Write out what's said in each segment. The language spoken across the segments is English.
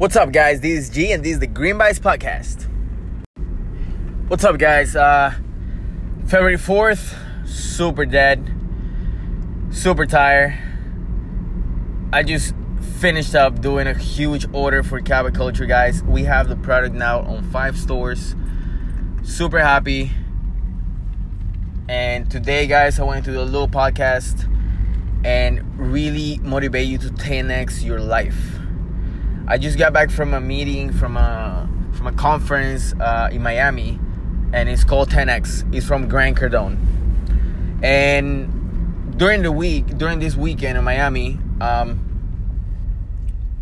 What's up, guys? This is G, and this is the Green Bites Podcast. What's up, guys? Uh, February 4th, super dead, super tired. I just finished up doing a huge order for Cabot Culture, guys. We have the product now on five stores. Super happy. And today, guys, I wanted to do a little podcast and really motivate you to 10x your life. I just got back from a meeting from a from a conference uh, in Miami, and it's called 10x. It's from Grant Cardone. And during the week, during this weekend in Miami, um,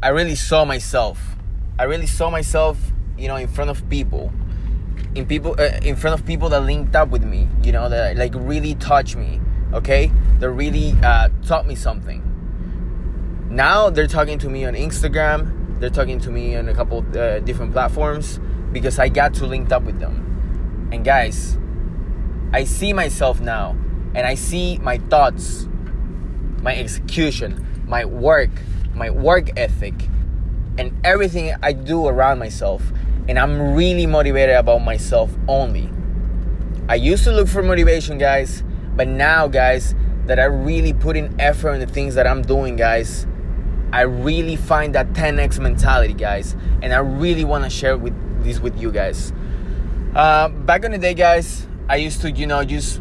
I really saw myself. I really saw myself, you know, in front of people, in people, uh, in front of people that linked up with me, you know, that like really touched me. Okay, that really uh, taught me something. Now they're talking to me on Instagram they're talking to me on a couple uh, different platforms because I got to linked up with them. And guys, I see myself now and I see my thoughts, my execution, my work, my work ethic, and everything I do around myself. And I'm really motivated about myself only. I used to look for motivation, guys, but now, guys, that I really put in effort in the things that I'm doing, guys, I really find that 10x mentality, guys, and I really want to share with this with you guys. Uh, back in the day, guys, I used to, you know, just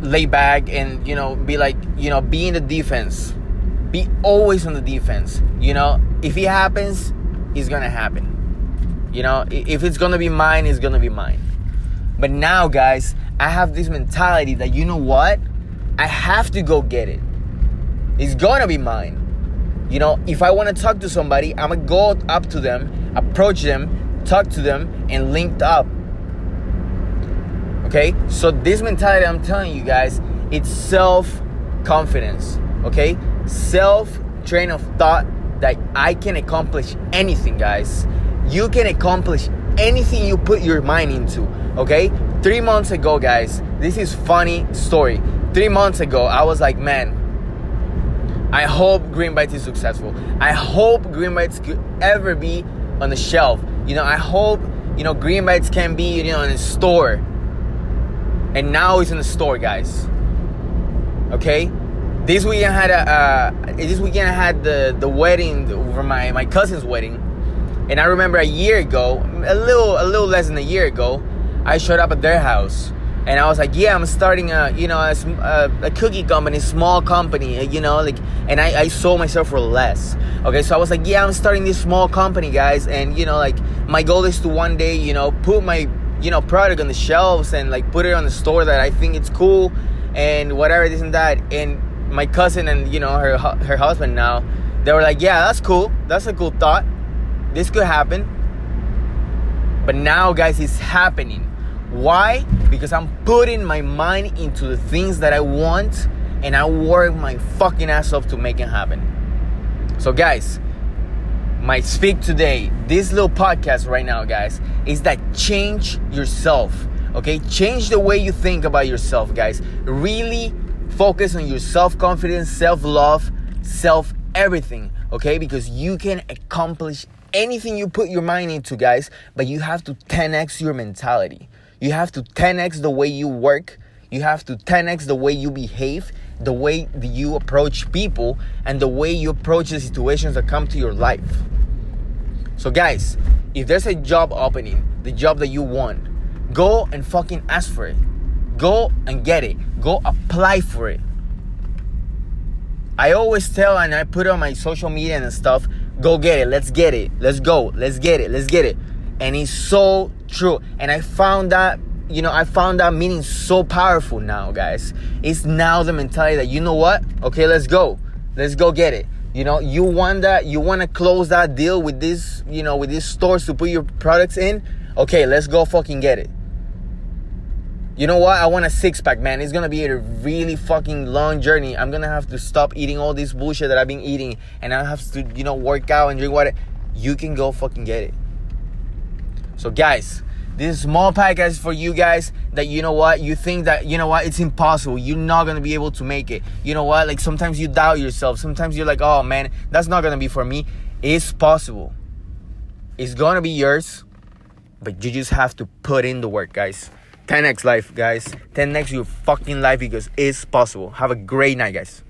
lay back and you know be like, you know, be in the defense, be always on the defense. You know, if it happens, it's gonna happen. You know, if it's gonna be mine, it's gonna be mine. But now, guys, I have this mentality that you know what, I have to go get it. It's gonna be mine you know, if I want to talk to somebody, I'm gonna go up to them, approach them, talk to them, and linked up. Okay, so this mentality I'm telling you guys, it's self confidence. Okay, self train of thought that I can accomplish anything, guys. You can accomplish anything you put your mind into. Okay, three months ago, guys, this is funny story. Three months ago, I was like, man, I hope Green Bites is successful. I hope Green Bites could ever be on the shelf. You know, I hope, you know, Green Bites can be, you know, in a store. And now it's in the store, guys. Okay? This weekend I had a uh, this weekend I had the the wedding for my my cousin's wedding. And I remember a year ago, a little a little less than a year ago, I showed up at their house and I was like, yeah, I'm starting a, you know, a, a, cookie company, small company, uh, you know, like, and I, I sold myself for less. Okay, so I was like, yeah, I'm starting this small company, guys, and you know, like, my goal is to one day, you know, put my, you know, product on the shelves and like put it on the store that I think it's cool, and whatever this and that. And my cousin and you know her her husband now, they were like, yeah, that's cool, that's a cool thought, this could happen. But now, guys, it's happening why? Because I'm putting my mind into the things that I want and I work my fucking ass off to make it happen. So, guys, my speak today, this little podcast right now, guys, is that change yourself. Okay, change the way you think about yourself, guys. Really focus on your self confidence, self love, self everything. Okay, because you can accomplish anything you put your mind into, guys, but you have to 10x your mentality. You have to 10x the way you work. You have to 10x the way you behave, the way you approach people, and the way you approach the situations that come to your life. So, guys, if there's a job opening, the job that you want, go and fucking ask for it. Go and get it. Go apply for it. I always tell and I put on my social media and stuff, go get it. Let's get it. Let's go. Let's get it. Let's get it. And it's so true. And I found that, you know, I found that meaning so powerful now, guys. It's now the mentality that, you know what? Okay, let's go. Let's go get it. You know, you want that, you want to close that deal with this, you know, with these stores to put your products in. Okay, let's go fucking get it. You know what? I want a six pack, man. It's gonna be a really fucking long journey. I'm gonna have to stop eating all this bullshit that I've been eating, and I have to, you know, work out and drink water. You can go fucking get it. So, guys, this small podcast for you guys that you know what you think that you know what it's impossible you're not gonna be able to make it you know what like sometimes you doubt yourself sometimes you're like oh man that's not gonna be for me it's possible It's gonna be yours, but you just have to put in the work, guys. 10x life, guys. 10x your fucking life because it's possible. Have a great night, guys.